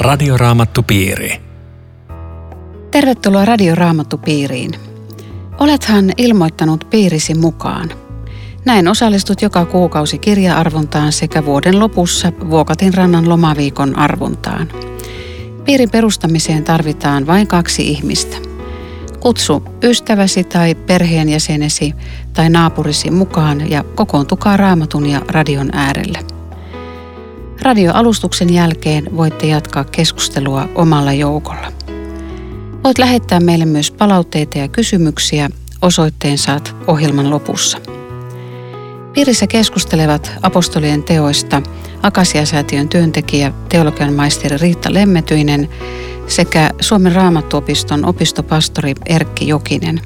Radioraamattupiiri. Tervetuloa Radioraamattupiiriin. Olethan ilmoittanut piirisi mukaan. Näin osallistut joka kuukausi kirja-arvontaan sekä vuoden lopussa Vuokatin rannan lomaviikon arvontaan. Piirin perustamiseen tarvitaan vain kaksi ihmistä. Kutsu ystäväsi tai perheenjäsenesi tai naapurisi mukaan ja kokoontukaa raamatun ja radion äärelle. Radioalustuksen jälkeen voitte jatkaa keskustelua omalla joukolla. Voit lähettää meille myös palautteita ja kysymyksiä. Osoitteen saat ohjelman lopussa. Piirissä keskustelevat apostolien teoista Akasiasäätiön työntekijä, teologian maisteri Riitta Lemmetyinen sekä Suomen raamattuopiston opistopastori Erkki Jokinen.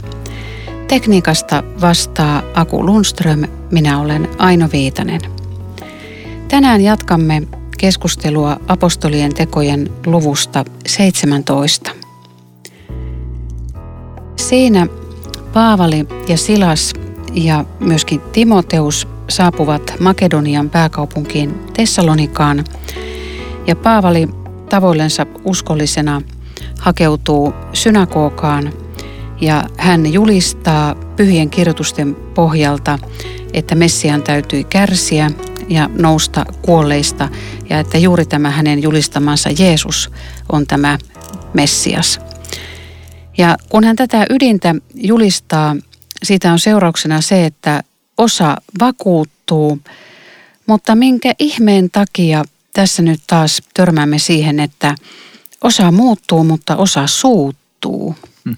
Tekniikasta vastaa Aku Lundström, minä olen Aino Viitanen. Tänään jatkamme keskustelua apostolien tekojen luvusta 17. Siinä Paavali ja Silas ja myöskin Timoteus saapuvat Makedonian pääkaupunkiin Tessalonikaan ja Paavali tavoillensa uskollisena hakeutuu synagogaan ja hän julistaa pyhien kirjoitusten pohjalta, että Messian täytyi kärsiä ja nousta kuolleista ja että juuri tämä hänen julistamansa Jeesus on tämä Messias. Ja kun hän tätä ydintä julistaa, siitä on seurauksena se, että osa vakuuttuu, mutta minkä ihmeen takia tässä nyt taas törmäämme siihen, että osa muuttuu, mutta osa suuttuu. Hmm.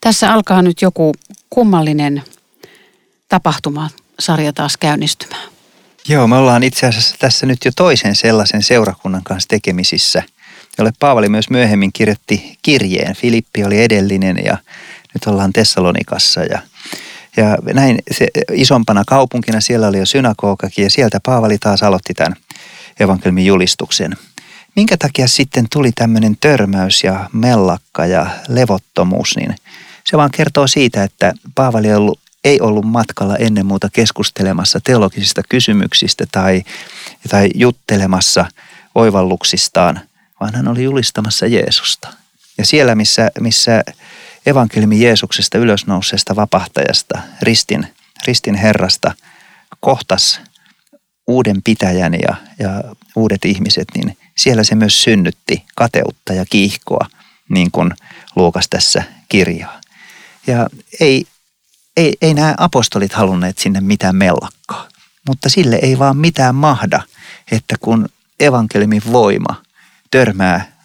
Tässä alkaa nyt joku kummallinen tapahtumasarja taas käynnistymään. Joo, me ollaan itse asiassa tässä nyt jo toisen sellaisen seurakunnan kanssa tekemisissä, jolle Paavali myös myöhemmin kirjoitti kirjeen. Filippi oli edellinen ja nyt ollaan Tessalonikassa ja ja näin se, isompana kaupunkina siellä oli jo synagogakin ja sieltä Paavali taas aloitti tämän evankelmin julistuksen. Minkä takia sitten tuli tämmöinen törmäys ja mellakka ja levottomuus, niin se vaan kertoo siitä, että Paavali ei ollut, ei ollut matkalla ennen muuta keskustelemassa teologisista kysymyksistä tai, tai juttelemassa oivalluksistaan, vaan hän oli julistamassa Jeesusta. Ja siellä, missä, missä evankeliumi Jeesuksesta ylösnouseesta vapahtajasta, ristin, ristin Herrasta, kohtas uuden pitäjän ja, ja uudet ihmiset, niin siellä se myös synnytti kateutta ja kiihkoa, niin kuin Luokas tässä kirjaa. Ja ei, ei, ei nämä apostolit halunneet sinne mitään mellakkaa, mutta sille ei vaan mitään mahda, että kun evankeliumin voima törmää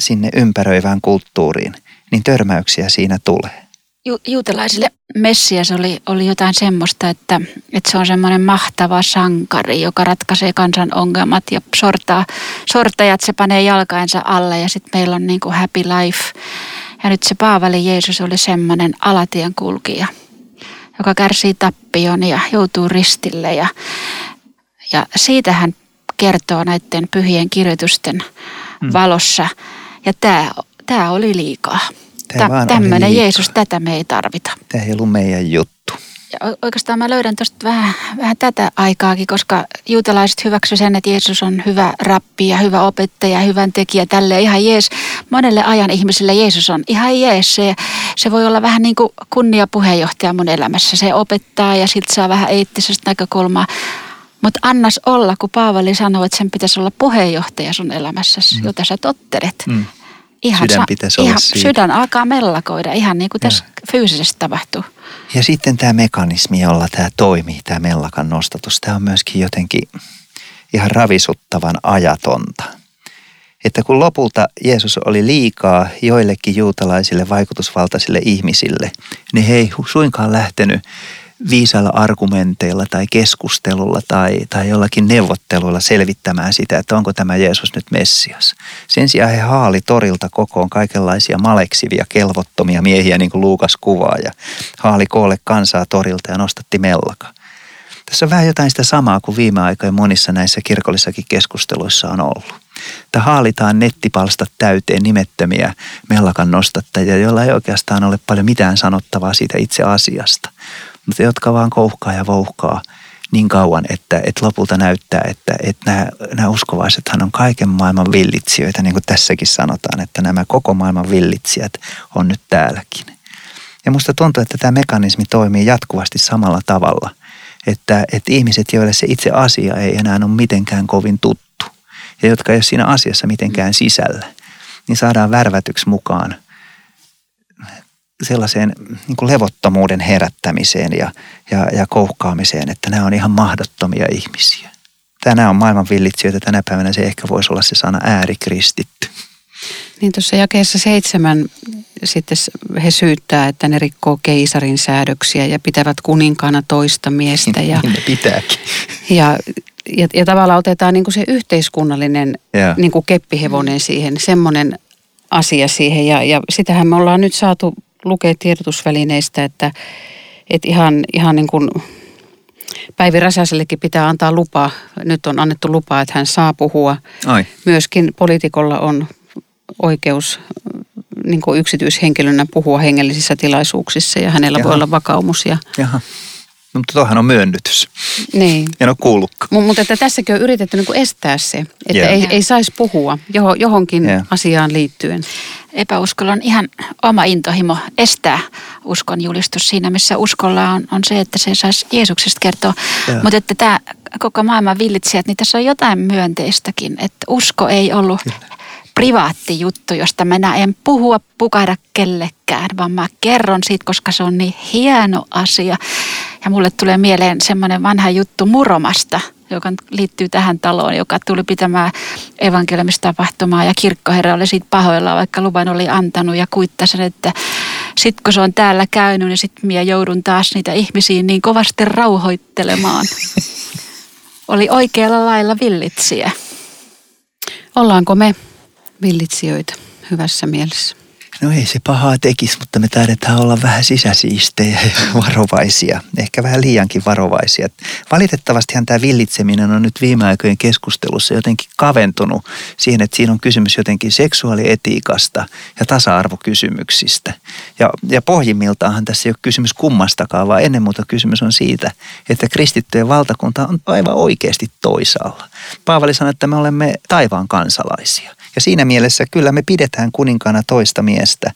sinne ympäröivään kulttuuriin – niin törmäyksiä siinä tulee. Ju- juutalaisille Messias oli, oli jotain semmoista, että, että se on semmoinen mahtava sankari, joka ratkaisee kansan ongelmat ja sortaa, sortajat se panee jalkainsa alle ja sitten meillä on niin kuin happy life. Ja nyt se Paavali Jeesus oli semmoinen alatien kulkija, joka kärsii tappion ja joutuu ristille ja, ja siitä hän kertoo näiden pyhien kirjoitusten mm. valossa. Ja tämä tämä oli liikaa. Tämä Tämmöinen Jeesus, tätä me ei tarvita. Tämä ei ollut meidän juttu. Ja oikeastaan mä löydän tuosta vähän, vähän tätä aikaakin, koska juutalaiset hyväksyivät sen, että Jeesus on hyvä rappi ja hyvä opettaja, hyvän tekijä, tälle ihan jees. Monelle ajan ihmiselle Jeesus on ihan jees. Se, se voi olla vähän niin kuin kunniapuheenjohtaja mun elämässä. Se opettaa ja siltä saa vähän eettisestä näkökulmaa. Mutta annas olla, kun Paavali sanoi, että sen pitäisi olla puheenjohtaja sun elämässäsi, mm. jota sä tottelet. Mm ihan, sydän pitäisi ihan, olla siinä. Sydän alkaa mellakoida, ihan niin kuin tässä ja. fyysisesti tapahtuu. Ja sitten tämä mekanismi, jolla tämä toimii, tämä mellakan nostatus, tämä on myöskin jotenkin ihan ravisuttavan ajatonta. Että kun lopulta Jeesus oli liikaa joillekin juutalaisille vaikutusvaltaisille ihmisille, niin he ei suinkaan lähtenyt viisailla argumenteilla tai keskustelulla tai, tai jollakin neuvotteluilla selvittämään sitä, että onko tämä Jeesus nyt Messias. Sen sijaan he haali torilta kokoon kaikenlaisia maleksivia, kelvottomia miehiä, niin kuin Luukas kuvaa, ja haali koolle kansaa torilta ja nostatti mellaka. Tässä on vähän jotain sitä samaa kuin viime aikoina monissa näissä kirkollissakin keskusteluissa on ollut. Että haalitaan nettipalstat täyteen nimettömiä mellakan nostattajia, joilla ei oikeastaan ole paljon mitään sanottavaa siitä itse asiasta mutta jotka vaan kouhkaa ja vouhkaa niin kauan, että, että lopulta näyttää, että, että nämä, nämä uskovaisethan on kaiken maailman villitsijöitä, niin kuin tässäkin sanotaan, että nämä koko maailman villitsijät on nyt täälläkin. Ja musta tuntuu, että tämä mekanismi toimii jatkuvasti samalla tavalla, että, että ihmiset, joille se itse asia ei enää ole mitenkään kovin tuttu ja jotka ei ole siinä asiassa mitenkään sisällä, niin saadaan värvätyksi mukaan – sellaiseen niin kuin levottomuuden herättämiseen ja, ja, ja kouhkaamiseen, että nämä on ihan mahdottomia ihmisiä. Tänään on maailman villitsijöitä, tänä päivänä se ehkä voisi olla se sana äärikristitty. Niin tuossa jakeessa seitsemän sitten he syyttää, että ne rikkoo keisarin säädöksiä ja pitävät kuninkaana toista miestä. Ja, niin ne pitääkin. Ja, ja, ja tavallaan otetaan niin kuin se yhteiskunnallinen niin kuin keppihevonen siihen, semmoinen asia siihen. Ja, ja sitähän me ollaan nyt saatu lukea tiedotusvälineistä, että, että ihan, ihan niin kuin Päivi Räsäsellekin pitää antaa lupa. Nyt on annettu lupa, että hän saa puhua. Ai. Myöskin poliitikolla on oikeus niin kuin yksityishenkilönä puhua hengellisissä tilaisuuksissa ja hänellä Jaha. voi olla vakaumus. Ja... Jaha. No, mutta tuohan on myönnytys. Niin. En ole kuullutkaan. M- mutta että tässäkin on yritetty niin kuin estää se, että yeah. ei, ei saisi puhua johonkin yeah. asiaan liittyen. Epäuskolla on ihan oma intohimo estää uskon julistus siinä, missä uskolla on, on se, että se saisi Jeesuksesta kertoa. Yeah. Mutta että tämä koko maailman villitsijät, niin tässä on jotain myönteistäkin, että usko ei ollut Kyllä privaatti juttu, josta minä en puhua pukada kellekään, vaan mä kerron siitä, koska se on niin hieno asia. Ja mulle tulee mieleen semmoinen vanha juttu Muromasta, joka liittyy tähän taloon, joka tuli pitämään evankeliumistapahtumaa ja kirkkoherra oli siitä pahoilla, vaikka luvan oli antanut ja kuittasin, että sitten kun se on täällä käynyt, niin sitten minä joudun taas niitä ihmisiä niin kovasti rauhoittelemaan. Oli oikealla lailla villitsiä. Ollaanko me villitsijöitä hyvässä mielessä. No ei se pahaa tekisi, mutta me taidetaan olla vähän sisäsiistejä ja varovaisia. Ehkä vähän liiankin varovaisia. Valitettavastihan tämä villitseminen on nyt viime aikojen keskustelussa jotenkin kaventunut siihen, että siinä on kysymys jotenkin seksuaalietiikasta ja tasa-arvokysymyksistä. Ja, ja pohjimmiltaanhan tässä ei ole kysymys kummastakaan, vaan ennen muuta kysymys on siitä, että kristittyjen valtakunta on aivan oikeasti toisaalla. Paavali sanoi, että me olemme taivaan kansalaisia. Ja siinä mielessä kyllä me pidetään kuninkaana toista miestä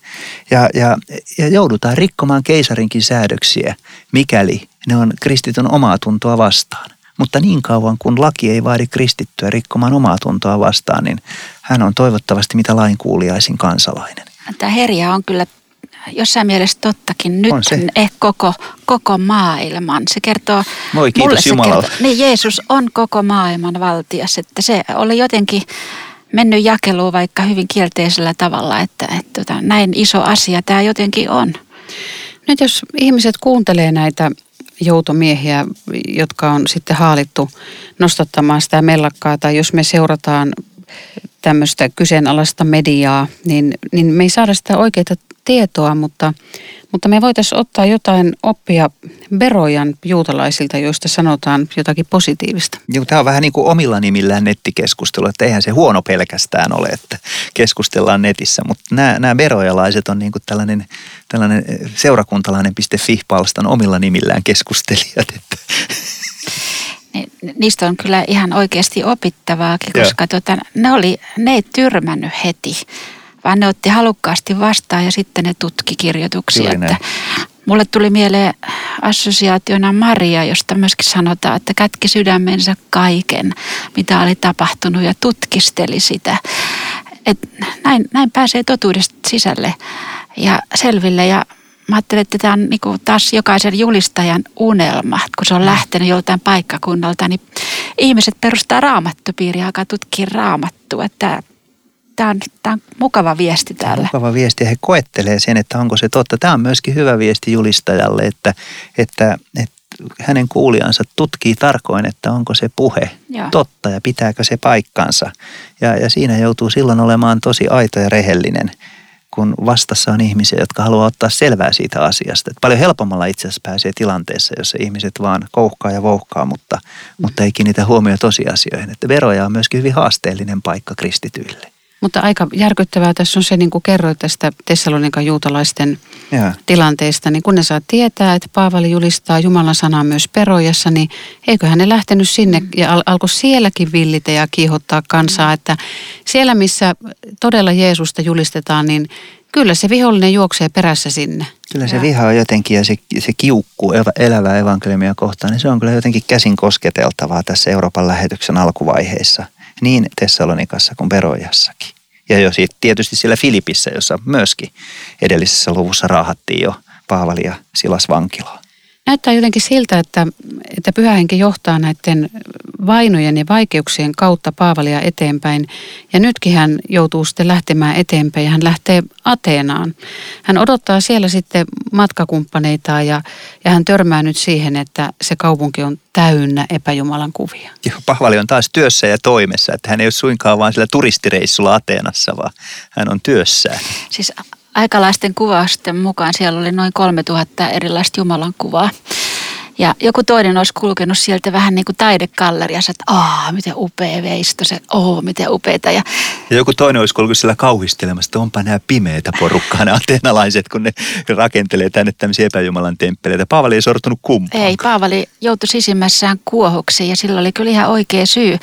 ja, ja, ja joudutaan rikkomaan keisarinkin säädöksiä, mikäli ne on kristityn omaa tuntoa vastaan. Mutta niin kauan kun laki ei vaadi kristittyä rikkomaan omaa tuntoa vastaan, niin hän on toivottavasti mitä lainkuuliaisin kansalainen. Tämä herja on kyllä jossain mielessä tottakin. Nyt on se. Eh, koko, koko maailman. Se kertoo Moi, kiitos mulle se kertoo, niin Jeesus on koko maailman valtias. Että se oli jotenkin mennyt jakeluun vaikka hyvin kielteisellä tavalla, että, että että tota, näin iso asia tämä jotenkin on. Nyt jos ihmiset kuuntelee näitä joutomiehiä, jotka on sitten haalittu nostattamaan sitä mellakkaa, tai jos me seurataan tämmöistä kyseenalaista mediaa, niin, niin me ei saada sitä oikeaa tietoa, mutta, mutta me voitaisiin ottaa jotain oppia Berojan juutalaisilta, joista sanotaan jotakin positiivista. Joo, tämä on vähän niin kuin omilla nimillään nettikeskustelu, että eihän se huono pelkästään ole, että keskustellaan netissä, mutta nämä, nämä berojalaiset on niin kuin tällainen, tällainen seurakuntalainen.fi-palstan omilla nimillään keskustelijat. Että. Niistä on kyllä ihan oikeasti opittavaakin, koska tota, ne, oli, ne ei tyrmännyt heti vaan ne otti halukkaasti vastaan ja sitten ne tutki kirjoituksia. Että mulle tuli mieleen assosiaationa Maria, josta myöskin sanotaan, että kätki sydämensä kaiken, mitä oli tapahtunut ja tutkisteli sitä. Et näin, näin pääsee totuudesta sisälle ja selville ja Mä ajattelin, että tämä on niin taas jokaisen julistajan unelma, kun se on lähtenyt joltain paikkakunnalta, niin ihmiset perustaa raamattupiiriä alkaa tutkia raamattua. Että tämä on, tämä on mukava viesti täällä. Mukava viesti ja he koettelee sen, että onko se totta. Tämä on myöskin hyvä viesti julistajalle, että, että, että hänen kuulijansa tutkii tarkoin, että onko se puhe Joo. totta ja pitääkö se paikkansa. Ja, ja siinä joutuu silloin olemaan tosi aito ja rehellinen, kun vastassa on ihmisiä, jotka haluaa ottaa selvää siitä asiasta. Et paljon helpommalla itse asiassa pääsee tilanteessa, jossa ihmiset vaan kouhkaa ja vouhkaa, mutta, mm. mutta ei kiinnitä huomioon tosiasioihin. Että veroja on myöskin hyvin haasteellinen paikka kristityille. Mutta aika järkyttävää tässä on se, niin kuin kerroit tästä Tessalonikan juutalaisten ja. tilanteesta, niin kun ne saa tietää, että Paavali julistaa Jumalan sanaa myös Perojassa, niin eiköhän ne lähtenyt sinne ja al- alkoi sielläkin villitä ja kiihottaa kansaa, että siellä missä todella Jeesusta julistetaan, niin kyllä se vihollinen juoksee perässä sinne. Kyllä se viha on jotenkin ja se, se kiukkuu elävää evankeliumia kohtaan, niin se on kyllä jotenkin käsin kosketeltavaa tässä Euroopan lähetyksen alkuvaiheessa, niin Tessalonikassa kuin Perojassakin. Ja jo siitä, tietysti siellä Filipissä, jossa myöskin edellisessä luvussa raahattiin jo Paavali ja Silas vankilaan. Näyttää jotenkin siltä, että, että pyhähenki johtaa näiden vainojen ja vaikeuksien kautta Paavalia eteenpäin. Ja nytkin hän joutuu sitten lähtemään eteenpäin ja hän lähtee Ateenaan. Hän odottaa siellä sitten matkakumppaneitaan ja, ja hän törmää nyt siihen, että se kaupunki on täynnä epäjumalan kuvia. Joo, Paavali on taas työssä ja toimessa, että hän ei ole suinkaan vain sillä turistireissulla Ateenassa, vaan hän on työssään. Siis aikalaisten kuvausten mukaan siellä oli noin 3000 erilaista Jumalan kuvaa. Ja joku toinen olisi kulkenut sieltä vähän niin kuin taidekalleriassa, että aah, miten upea veisto se, oo, miten upeita. Ja, ja joku toinen olisi kulkenut siellä kauhistelemassa, että onpa nämä pimeitä porukkaa, nämä ateenalaiset, kun ne rakentelee tänne tämmöisiä epäjumalan temppeleitä. Paavali ei sortunut kumpaan. Ei, Paavali joutui sisimmässään kuohuksi ja sillä oli kyllä ihan oikea syy.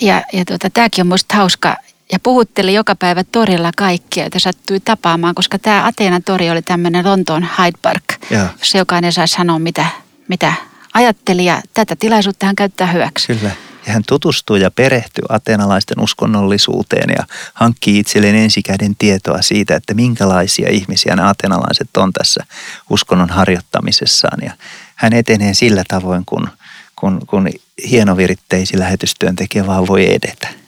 Ja, ja tuota, tämäkin on minusta hauska ja puhutteli joka päivä torilla kaikkia, joita sattui tapaamaan, koska tämä Ateenan tori oli tämmöinen Lontoon Hyde Park, jossa jokainen sai sanoa, mitä, mitä ajatteli ja tätä tilaisuutta hän käyttää hyväksi. Kyllä. Ja hän tutustuu ja perehtyy ateenalaisten uskonnollisuuteen ja hankkii itselleen ensikäden tietoa siitä, että minkälaisia ihmisiä nämä ateenalaiset on tässä uskonnon harjoittamisessaan. Ja hän etenee sillä tavoin, kun, kun, kun hienoviritteisin lähetystyöntekijä vaan voi edetä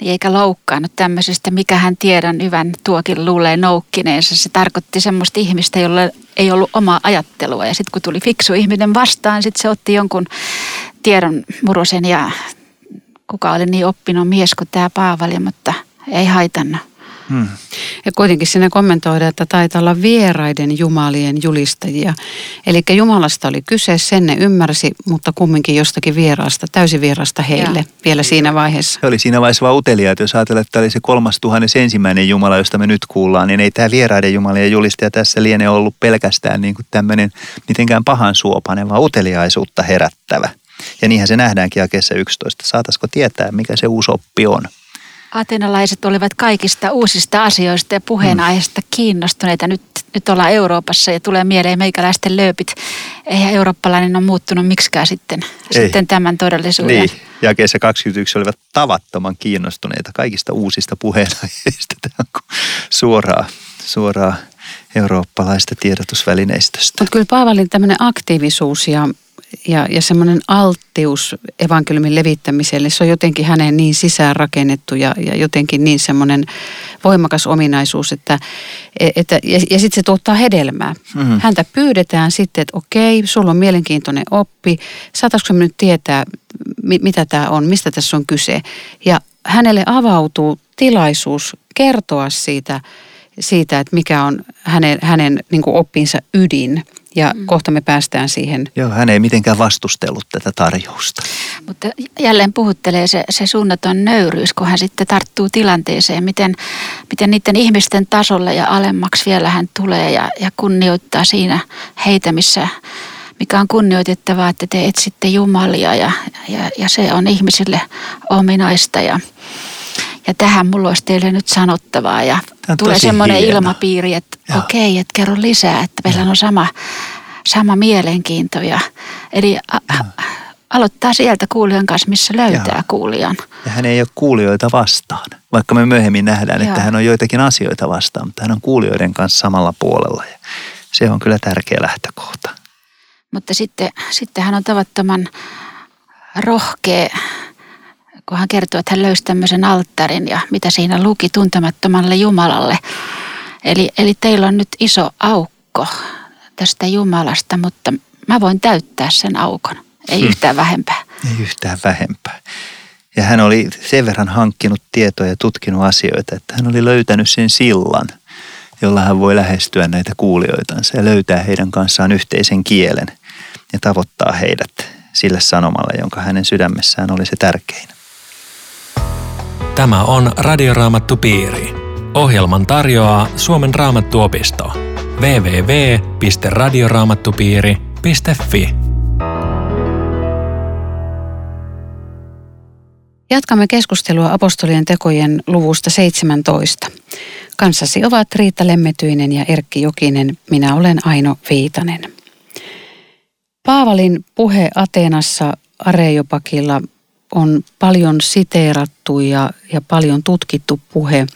niin eikä loukkaannut tämmöisestä, mikä hän tiedon hyvän tuokin luulee noukkineensa. Se tarkoitti semmoista ihmistä, jolla ei ollut omaa ajattelua. Ja sitten kun tuli fiksu ihminen vastaan, sitten se otti jonkun tiedon murosen ja kuka oli niin oppinut mies kuin tämä Paavali, mutta ei haitannut. Hmm. Ja kuitenkin sinne kommentoidaan, että taitaa olla vieraiden jumalien julistajia. Eli Jumalasta oli kyse, sen ne ymmärsi, mutta kumminkin jostakin vieraasta, täysin vieraasta heille ja. vielä siinä vaiheessa. He oli siinä vaiheessa vaan uteliaat, jos ajatellaan, että tämä oli se kolmas tuhannes ensimmäinen Jumala, josta me nyt kuullaan, niin ei tämä vieraiden jumalien julistaja tässä liene ollut pelkästään niin kuin tämmöinen mitenkään pahan suopainen, vaan uteliaisuutta herättävä. Ja niinhän se nähdäänkin jakeessa 11. Saataisiko tietää, mikä se uusi oppi on? Atenalaiset olivat kaikista uusista asioista ja puheenaiheista kiinnostuneita. Nyt, nyt ollaan Euroopassa ja tulee mieleen meikäläisten lööpit. Eihän eurooppalainen ole muuttunut miksikään sitten, sitten tämän todellisuuden. Niin, jakeessa 21 olivat tavattoman kiinnostuneita kaikista uusista puheenaiheista. Tämä on suoraa, suoraa eurooppalaista tiedotusvälineistöstä. Mutta kyllä Paavalin tämmöinen aktiivisuus ja ja, ja semmoinen alttius evankeliumin levittämiselle, se on jotenkin hänen niin sisäänrakennettu ja, ja jotenkin niin semmoinen voimakas ominaisuus, että, että ja, ja sitten se tuottaa hedelmää. Mm-hmm. Häntä pyydetään sitten, että okei, sulla on mielenkiintoinen oppi, saataisiko nyt tietää, mitä tämä on, mistä tässä on kyse. Ja hänelle avautuu tilaisuus kertoa siitä, siitä että mikä on hänen, hänen niin oppinsa ydin – ja mm. kohta me päästään siihen. Joo, hän ei mitenkään vastustellut tätä tarjousta. Mutta jälleen puhuttelee se, se suunnaton nöyryys, kun hän sitten tarttuu tilanteeseen, miten, miten niiden ihmisten tasolle ja alemmaksi vielä hän tulee ja, ja kunnioittaa siinä heitä, missä, mikä on kunnioitettavaa, että te etsitte Jumalia ja, ja, ja se on ihmisille ominaista ja, ja tähän mulla olisi teille nyt sanottavaa ja tulee semmoinen hieno. ilmapiiri, että okei, okay, että kerro lisää, että meillä on sama, sama mielenkiinto. Ja, eli a, a, aloittaa sieltä kuulijan kanssa, missä löytää ja. kuulijan. Ja hän ei ole kuulijoita vastaan, vaikka me myöhemmin nähdään, Joo. että hän on joitakin asioita vastaan, mutta hän on kuulijoiden kanssa samalla puolella. Ja se on kyllä tärkeä lähtökohta. Mutta sitten, sitten hän on tavattoman rohkea kun hän kertoo, että hän löysi tämmöisen alttarin ja mitä siinä luki tuntemattomalle Jumalalle. Eli, eli teillä on nyt iso aukko tästä Jumalasta, mutta mä voin täyttää sen aukon. Ei hmm. yhtään vähempää. Ei yhtään vähempää. Ja hän oli sen verran hankkinut tietoja ja tutkinut asioita, että hän oli löytänyt sen sillan, jolla hän voi lähestyä näitä kuulijoitansa ja löytää heidän kanssaan yhteisen kielen ja tavoittaa heidät sille sanomalle, jonka hänen sydämessään oli se tärkein. Tämä on Radioraamattu Piiri. Ohjelman tarjoaa Suomen raamattuopisto. www.radioraamattupiiri.fi. Jatkamme keskustelua apostolien tekojen luvusta 17. Kanssasi ovat Riitta Lemmetyinen ja Erkki Jokinen. Minä olen Aino Viitanen. Paavalin puhe Ateenassa Areopakilla on paljon siteerattu ja, ja paljon tutkittu puhe.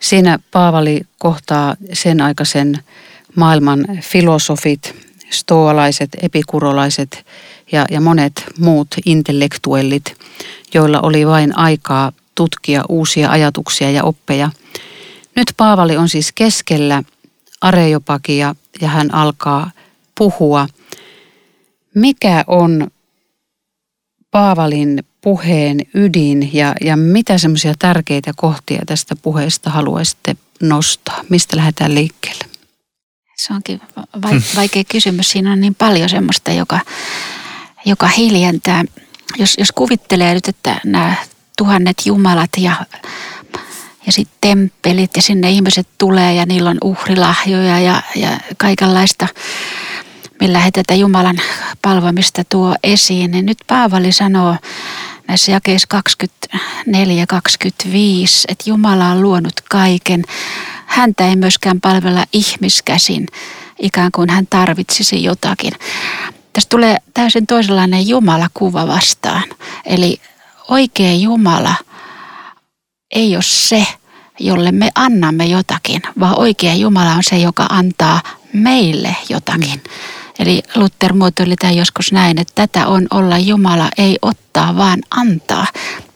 Siinä Paavali kohtaa sen aikaisen maailman filosofit, stoalaiset, epikurolaiset ja, ja monet muut intellektuellit, joilla oli vain aikaa tutkia uusia ajatuksia ja oppeja. Nyt Paavali on siis keskellä Areopagia ja hän alkaa puhua. Mikä on Paavalin puheen ydin ja, ja mitä semmoisia tärkeitä kohtia tästä puheesta haluaisitte nostaa? Mistä lähdetään liikkeelle? Se onkin vaikea kysymys. Siinä on niin paljon semmoista, joka, joka hiljentää. Jos, jos kuvittelee nyt, että nämä tuhannet jumalat ja, ja sitten temppelit ja sinne ihmiset tulee ja niillä on uhrilahjoja ja, ja kaikenlaista, millä he tätä Jumalan palvomista tuo esiin, niin nyt Paavali sanoo näissä jakeissa 24-25, että Jumala on luonut kaiken. Häntä ei myöskään palvella ihmiskäsin, ikään kuin hän tarvitsisi jotakin. Tässä tulee täysin toisenlainen Jumala-kuva vastaan. Eli oikea Jumala ei ole se, jolle me annamme jotakin, vaan oikea Jumala on se, joka antaa meille jotakin. Mm. Eli Luther muotoili tämän joskus näin, että tätä on olla Jumala, ei ottaa, vaan antaa.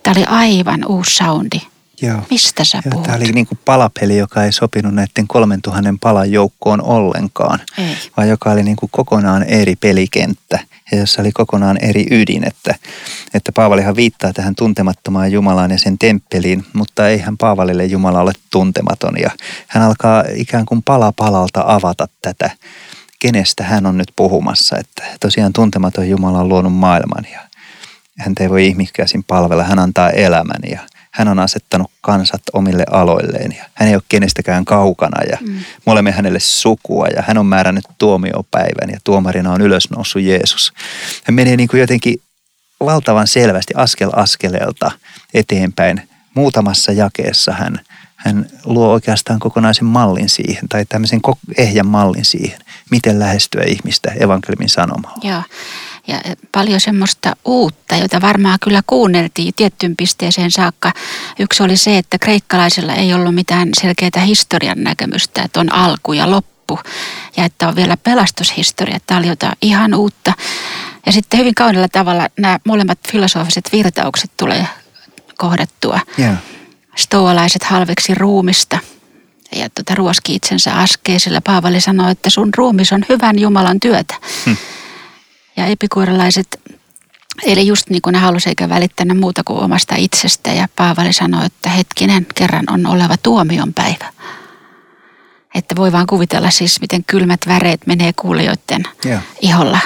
Tämä oli aivan uusi soundi. Joo. Mistä sä puhut? Tämä oli niin kuin palapeli, joka ei sopinut näiden 3000 palan joukkoon ollenkaan, ei. vaan joka oli niin kuin kokonaan eri pelikenttä ja jossa oli kokonaan eri ydin. Että, että Paavalihan viittaa tähän tuntemattomaan Jumalaan ja sen temppeliin, mutta eihän Paavalille Jumala ole tuntematon. Ja hän alkaa ikään kuin pala palalta avata tätä kenestä hän on nyt puhumassa. Että tosiaan tuntematon Jumala on luonut maailman ja hän ei voi ihmiskäsin palvella. Hän antaa elämän ja hän on asettanut kansat omille aloilleen ja hän ei ole kenestäkään kaukana ja mm. me olemme hänelle sukua ja hän on määrännyt tuomiopäivän ja tuomarina on ylösnoussut Jeesus. Hän menee niin kuin jotenkin valtavan selvästi askel askeleelta eteenpäin. Muutamassa jakeessa hän – hän luo oikeastaan kokonaisen mallin siihen, tai tämmöisen ehjän mallin siihen, miten lähestyä ihmistä evankeliumin sanomalla. Joo, ja paljon semmoista uutta, jota varmaan kyllä kuunneltiin tiettyyn pisteeseen saakka. Yksi oli se, että kreikkalaisilla ei ollut mitään selkeää historian näkemystä, että on alku ja loppu, ja että on vielä pelastushistoria. Tämä oli jotain ihan uutta. Ja sitten hyvin kaudella tavalla nämä molemmat filosofiset virtaukset tulee kohdattua. Yeah stoalaiset halveksi ruumista ja tuota, ruoski itsensä askeisilla. Paavali sanoi, että sun ruumis on hyvän Jumalan työtä. Hmm. Ja epikuorilaiset, eli just niin kuin ne halusi eikä välittänyt muuta kuin omasta itsestä. Ja Paavali sanoi, että hetkinen, kerran on oleva tuomion päivä. Että voi vaan kuvitella siis, miten kylmät väreet menee kuulijoiden yeah. iholla.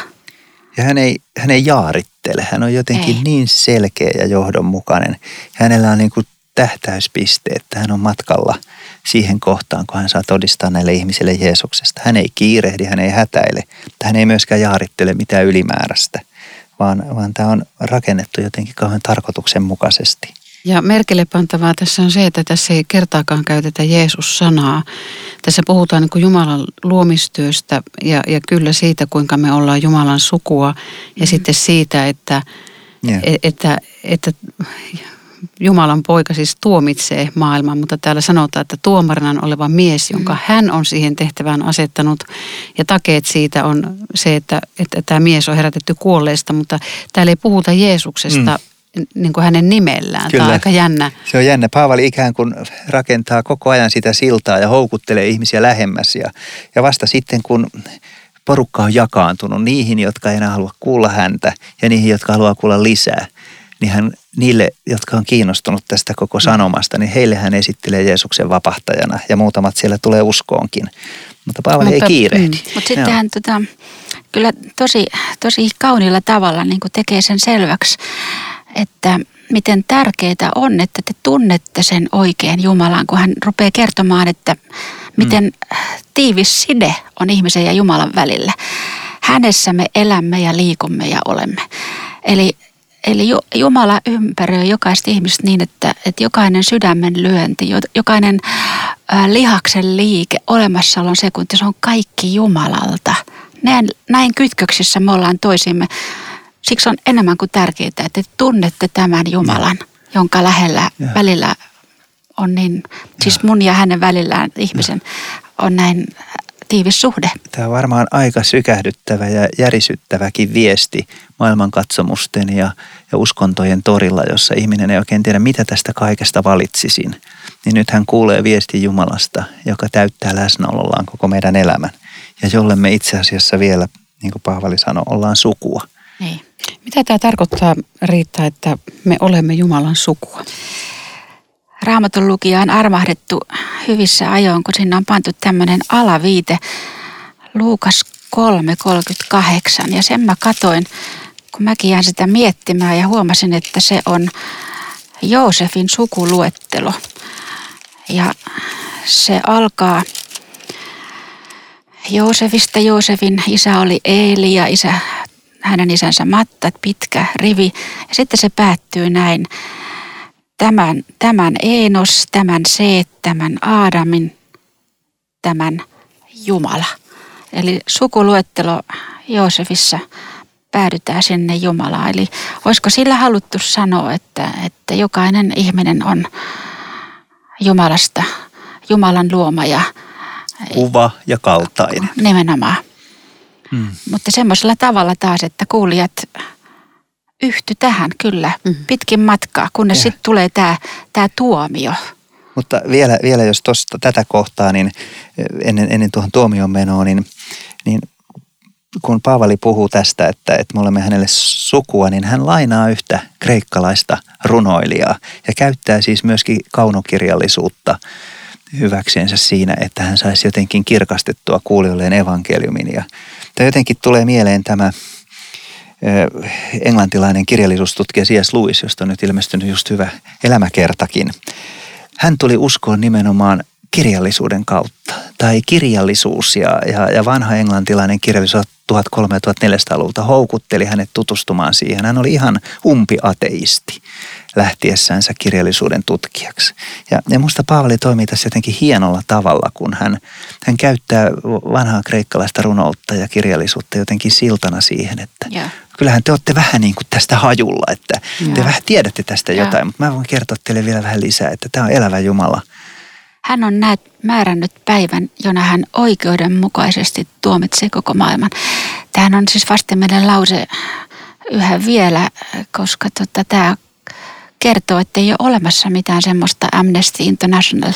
Ja hän ei, hän ei jaarittele. Hän on jotenkin ei. niin selkeä ja johdonmukainen. Hänellä on niin kuin tähtäyspiste, että hän on matkalla siihen kohtaan, kun hän saa todistaa näille ihmisille Jeesuksesta. Hän ei kiirehdi, hän ei hätäile, hän ei myöskään jaarittele mitään ylimääräistä, vaan, vaan tämä on rakennettu jotenkin kauhean tarkoituksenmukaisesti. Ja merkille pantavaa tässä on se, että tässä ei kertaakaan käytetä Jeesus-sanaa. Tässä puhutaan niin Jumalan luomistyöstä ja, ja kyllä siitä, kuinka me ollaan Jumalan sukua ja mm. sitten siitä, että, yeah. että, että Jumalan poika siis tuomitsee maailman, mutta täällä sanotaan, että tuomarina oleva mies, jonka mm. hän on siihen tehtävään asettanut. Ja takeet siitä on se, että, että tämä mies on herätetty kuolleesta, mutta täällä ei puhuta Jeesuksesta mm. niin kuin hänen nimellään. Kyllä. Tämä on aika jännä. Se on jännä. Paavali ikään kuin rakentaa koko ajan sitä siltaa ja houkuttelee ihmisiä lähemmäs. Ja, ja vasta sitten, kun porukka on jakaantunut niihin, jotka ei enää halua kuulla häntä ja niihin, jotka haluaa kuulla lisää – niin hän niille, jotka on kiinnostunut tästä koko sanomasta, niin heille hän esittelee Jeesuksen vapahtajana ja muutamat siellä tulee uskoonkin. Mutta Paavali ei kiirehdi. Mm, mutta sitten hän tota, kyllä tosi, tosi kauniilla tavalla niin kuin tekee sen selväksi, että miten tärkeää on, että te tunnette sen oikein Jumalan, kun hän rupeaa kertomaan, että Miten tiivis side on ihmisen ja Jumalan välillä. Hänessä me elämme ja liikumme ja olemme. Eli, eli Jumala ympäröi jokaista ihmistä niin, että, että jokainen sydämen lyönti, jokainen lihaksen liike, olemassaolon sekunti, se on kaikki Jumalalta. Näin, näin kytköksissä me ollaan toisimme. Siksi on enemmän kuin tärkeää, että te tunnette tämän Jumalan, ja. jonka lähellä ja. välillä on niin, siis mun ja hänen välillään ihmisen on näin tiivis suhde. Tämä on varmaan aika sykähdyttävä ja järisyttäväkin viesti maailmankatsomusten ja, ja uskontojen torilla, jossa ihminen ei oikein tiedä, mitä tästä kaikesta valitsisin. Niin nyt hän kuulee viesti Jumalasta, joka täyttää läsnäolollaan koko meidän elämän. Ja jolle me itse asiassa vielä, niin kuin Paavali sanoi, ollaan sukua. Niin. Mitä tämä tarkoittaa, Riitta, että me olemme Jumalan sukua? Raamatun lukija on armahdettu hyvissä ajoin, kun sinne on pantu tämmöinen alaviite Luukas 3.38. Ja sen mä katoin, kun mäkin jään sitä miettimään ja huomasin, että se on Joosefin sukuluettelo. Ja se alkaa Joosefista. Joosefin isä oli Eeli ja isä, hänen isänsä Matta, pitkä rivi. Ja sitten se päättyy näin tämän, tämän Eenos, tämän Seet, tämän Aadamin, tämän Jumala. Eli sukuluettelo Joosefissa päädytään sinne Jumalaan. Eli olisiko sillä haluttu sanoa, että, että jokainen ihminen on Jumalasta, Jumalan luoma ja kuva ja kaltainen. Nimenomaan. Hmm. Mutta semmoisella tavalla taas, että kuulijat yhty tähän kyllä mm. pitkin matkaa, kunnes sitten tulee tämä tää tuomio. Mutta vielä, vielä jos tuosta tätä kohtaa, niin ennen, ennen tuohon tuomion menoa, niin, niin kun Paavali puhuu tästä, että, että me olemme hänelle sukua, niin hän lainaa yhtä kreikkalaista runoilijaa ja käyttää siis myöskin kaunokirjallisuutta hyväksensä siinä, että hän saisi jotenkin kirkastettua kuulijoilleen evankeliumin. Ja jotenkin tulee mieleen tämä englantilainen kirjallisuustutkija C.S. Lewis, josta on nyt ilmestynyt just hyvä elämäkertakin. Hän tuli uskoon nimenomaan kirjallisuuden kautta. Tai kirjallisuus ja, ja, ja vanha englantilainen kirjallisuus 1300-1400-luvulta houkutteli hänet tutustumaan siihen. Hän oli ihan umpiateisti lähtiessänsä kirjallisuuden tutkijaksi. Ja, ja musta Paavali toimii tässä jotenkin hienolla tavalla, kun hän, hän käyttää vanhaa kreikkalaista runoutta ja kirjallisuutta jotenkin siltana siihen, että yeah. kyllähän te olette vähän niin kuin tästä hajulla, että yeah. te vähän tiedätte tästä yeah. jotain, mutta mä voin kertoa teille vielä vähän lisää, että tämä on elävä Jumala. Hän on näet määrännyt päivän, jona hän oikeudenmukaisesti tuomitsee koko maailman. Tämähän on siis vastenmielinen lause yhä vielä, koska tota, tämä kertoo, että ei ole olemassa mitään semmoista Amnesty International,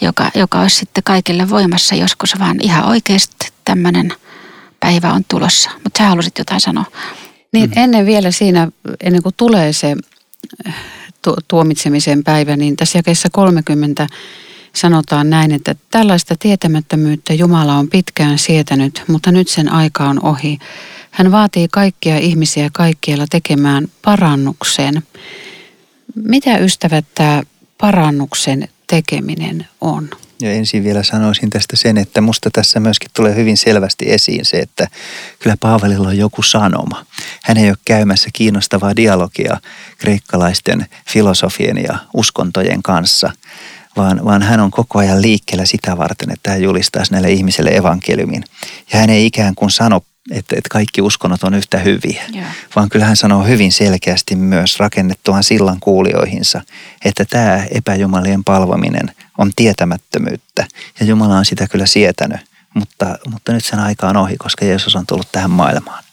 joka, joka olisi sitten kaikille voimassa joskus, vaan ihan oikeasti tämmöinen päivä on tulossa. Mutta sä halusit jotain sanoa. Niin mm. ennen vielä siinä, ennen kuin tulee se eh, tu- tuomitsemisen päivä, niin tässä jakeessa 30 sanotaan näin, että tällaista tietämättömyyttä Jumala on pitkään sietänyt, mutta nyt sen aika on ohi. Hän vaatii kaikkia ihmisiä kaikkialla tekemään parannuksen. Mitä ystävät tämä parannuksen tekeminen on? Ja ensin vielä sanoisin tästä sen, että musta tässä myöskin tulee hyvin selvästi esiin se, että kyllä Paavalilla on joku sanoma. Hän ei ole käymässä kiinnostavaa dialogia kreikkalaisten filosofien ja uskontojen kanssa, vaan, vaan hän on koko ajan liikkeellä sitä varten, että hän julistaisi näille ihmisille evankeliumin. Ja hän ei ikään kuin sano että, että kaikki uskonnot on yhtä hyviä, yeah. vaan kyllä hän sanoo hyvin selkeästi myös rakennettuaan sillan kuulijoihinsa, että tämä epäjumalien palvominen on tietämättömyyttä ja Jumala on sitä kyllä sietänyt, mutta, mutta nyt sen aika on ohi, koska Jeesus on tullut tähän maailmaan.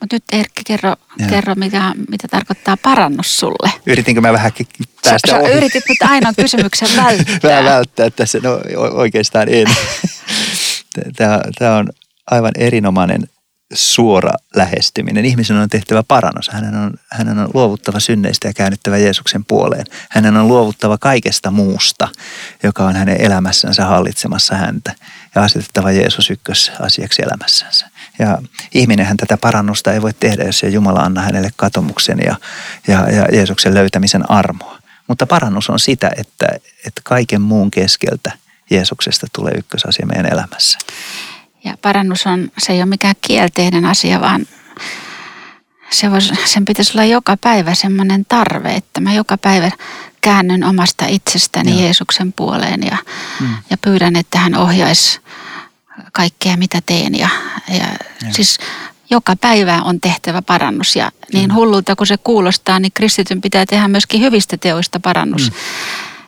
Mutta nyt Erkki, kerro, kerro mitä, mitä tarkoittaa parannus sulle. Yritinkö mä vähän päästä sä, ohi? Sä yritit nyt aina kysymyksen välttää. Vähän välttää tässä, no oikeastaan en. Tämä on aivan erinomainen suora lähestyminen. Ihmisen on tehtävä parannus. Hänen on, hänen on luovuttava synneistä ja käännyttävä Jeesuksen puoleen. Hänen on luovuttava kaikesta muusta, joka on hänen elämässänsä hallitsemassa häntä ja asetettava Jeesus ykkösasiaksi elämässänsä. Ja ihminenhän tätä parannusta ei voi tehdä, jos ei Jumala anna hänelle katomuksen ja, ja, ja Jeesuksen löytämisen armoa. Mutta parannus on sitä, että, että kaiken muun keskeltä Jeesuksesta tulee ykkösasia meidän elämässä. Ja parannus on, se ei ole mikään kielteinen asia, vaan se vois, sen pitäisi olla joka päivä semmoinen tarve, että mä joka päivä käännyn omasta itsestäni Joo. Jeesuksen puoleen ja, mm. ja pyydän, että hän ohjaisi kaikkea, mitä teen. Ja, ja, ja. siis joka päivä on tehtävä parannus ja niin mm. hullulta kuin se kuulostaa, niin kristityn pitää tehdä myöskin hyvistä teoista parannus. Mm.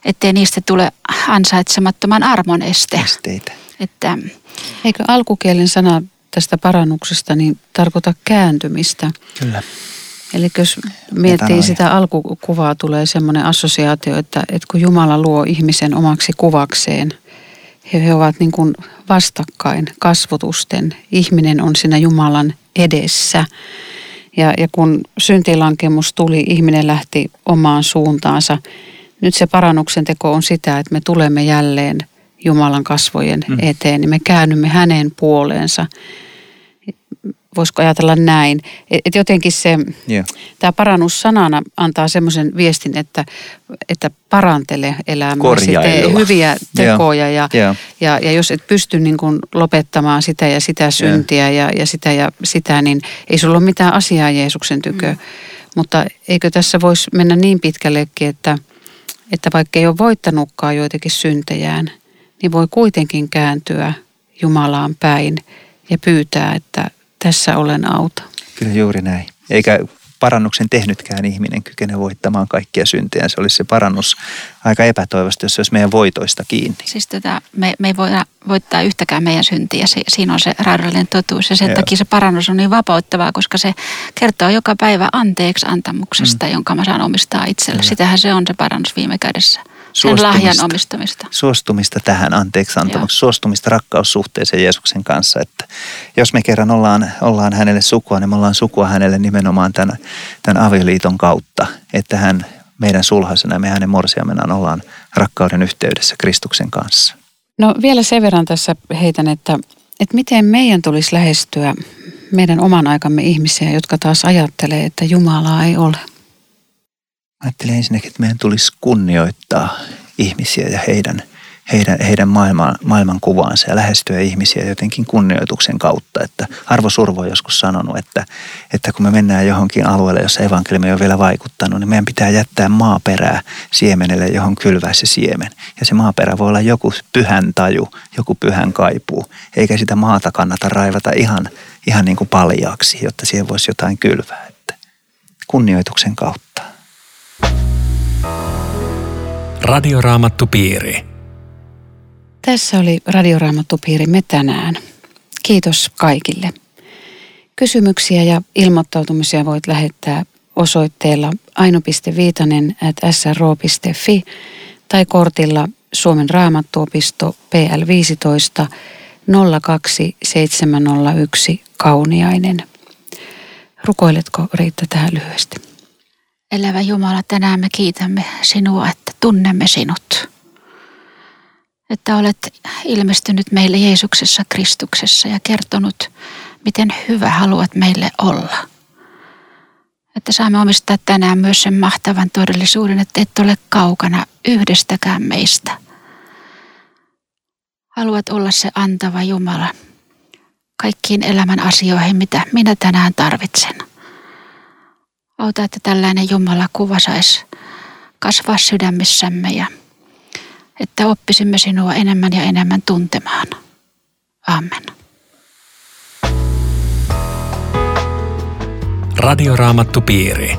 Ettei niistä tule ansaitsemattoman armon este. Esteitä. Että, Eikö alkukielen sana tästä parannuksesta niin tarkoita kääntymistä? Kyllä. Eli jos miettii sitä alkukuvaa, tulee semmoinen assosiaatio, että, että kun Jumala luo ihmisen omaksi kuvakseen, he, he ovat niin kuin vastakkain kasvotusten. Ihminen on siinä Jumalan edessä. Ja, ja kun syntilankemus tuli, ihminen lähti omaan suuntaansa. Nyt se parannuksen teko on sitä, että me tulemme jälleen Jumalan kasvojen mm. eteen, niin me käännymme hänen puoleensa voisiko ajatella näin. Että jotenkin se, yeah. tämä parannus sanana antaa semmoisen viestin, että, että parantele elämää, tee hyviä tekoja yeah. Ja, yeah. Ja, ja jos et pysty niin kuin lopettamaan sitä ja sitä syntiä yeah. ja, ja sitä ja sitä, niin ei sulla ole mitään asiaa Jeesuksen tykö. Mm. Mutta eikö tässä voisi mennä niin pitkällekin, että, että vaikka ei ole voittanutkaan joitakin syntejään, niin voi kuitenkin kääntyä Jumalaan päin ja pyytää, että tässä olen auta. Kyllä juuri näin. Eikä parannuksen tehnytkään ihminen kykene voittamaan kaikkia syntejä. Se olisi se parannus aika epätoivosta, jos se olisi meidän voitoista kiinni. Siis tätä, me, me ei voida voittaa yhtäkään meidän syntiä. Se, siinä on se raadollinen totuus ja sen Joo. takia se parannus on niin vapauttavaa, koska se kertoo joka päivä anteeksi antamuksesta, mm. jonka mä saan omistaa itselle. Kyllä. Sitähän se on se parannus viime kädessä sen lahjan omistamista. Suostumista tähän anteeksi antamuksi, suostumista rakkaussuhteeseen Jeesuksen kanssa. Että jos me kerran ollaan, ollaan hänelle sukua, niin me ollaan sukua hänelle nimenomaan tämän, tämän avioliiton kautta, että hän meidän sulhasena ja me hänen morsiamenaan ollaan rakkauden yhteydessä Kristuksen kanssa. No vielä sen verran tässä heitän, että, että miten meidän tulisi lähestyä meidän oman aikamme ihmisiä, jotka taas ajattelee, että Jumalaa ei ole. Ajattelen ensinnäkin, että meidän tulisi kunnioittaa ihmisiä ja heidän, heidän, heidän maailman, maailmankuvaansa ja lähestyä ihmisiä jotenkin kunnioituksen kautta. Että Arvo Survo on joskus sanonut, että, että kun me mennään johonkin alueelle, jossa evankeliumi on vielä vaikuttanut, niin meidän pitää jättää maaperää siemenelle, johon kylvää se siemen. Ja se maaperä voi olla joku pyhän taju, joku pyhän kaipuu, eikä sitä maata kannata raivata ihan, ihan niin kuin paljaaksi, jotta siihen voisi jotain kylvää. Että kunnioituksen kautta. Radioraamattupiiri. Tässä oli Radioraamattupiirimme tänään. Kiitos kaikille. Kysymyksiä ja ilmoittautumisia voit lähettää osoitteella aino.viitanen at sro.fi tai kortilla Suomen raamattuopisto PL15 02701 Kauniainen. Rukoiletko Riitta tähän lyhyesti? Elävä Jumala, tänään me kiitämme sinua, että tunnemme sinut. Että olet ilmestynyt meille Jeesuksessa Kristuksessa ja kertonut, miten hyvä haluat meille olla. Että saamme omistaa tänään myös sen mahtavan todellisuuden, että et ole kaukana yhdestäkään meistä. Haluat olla se antava Jumala kaikkiin elämän asioihin, mitä minä tänään tarvitsen. Auta, että tällainen Jumala kuva saisi kasvaa sydämissämme ja että oppisimme sinua enemmän ja enemmän tuntemaan. Amen. Radioraamattupiiri.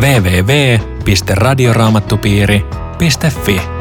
www.radioraamattupiiri.fi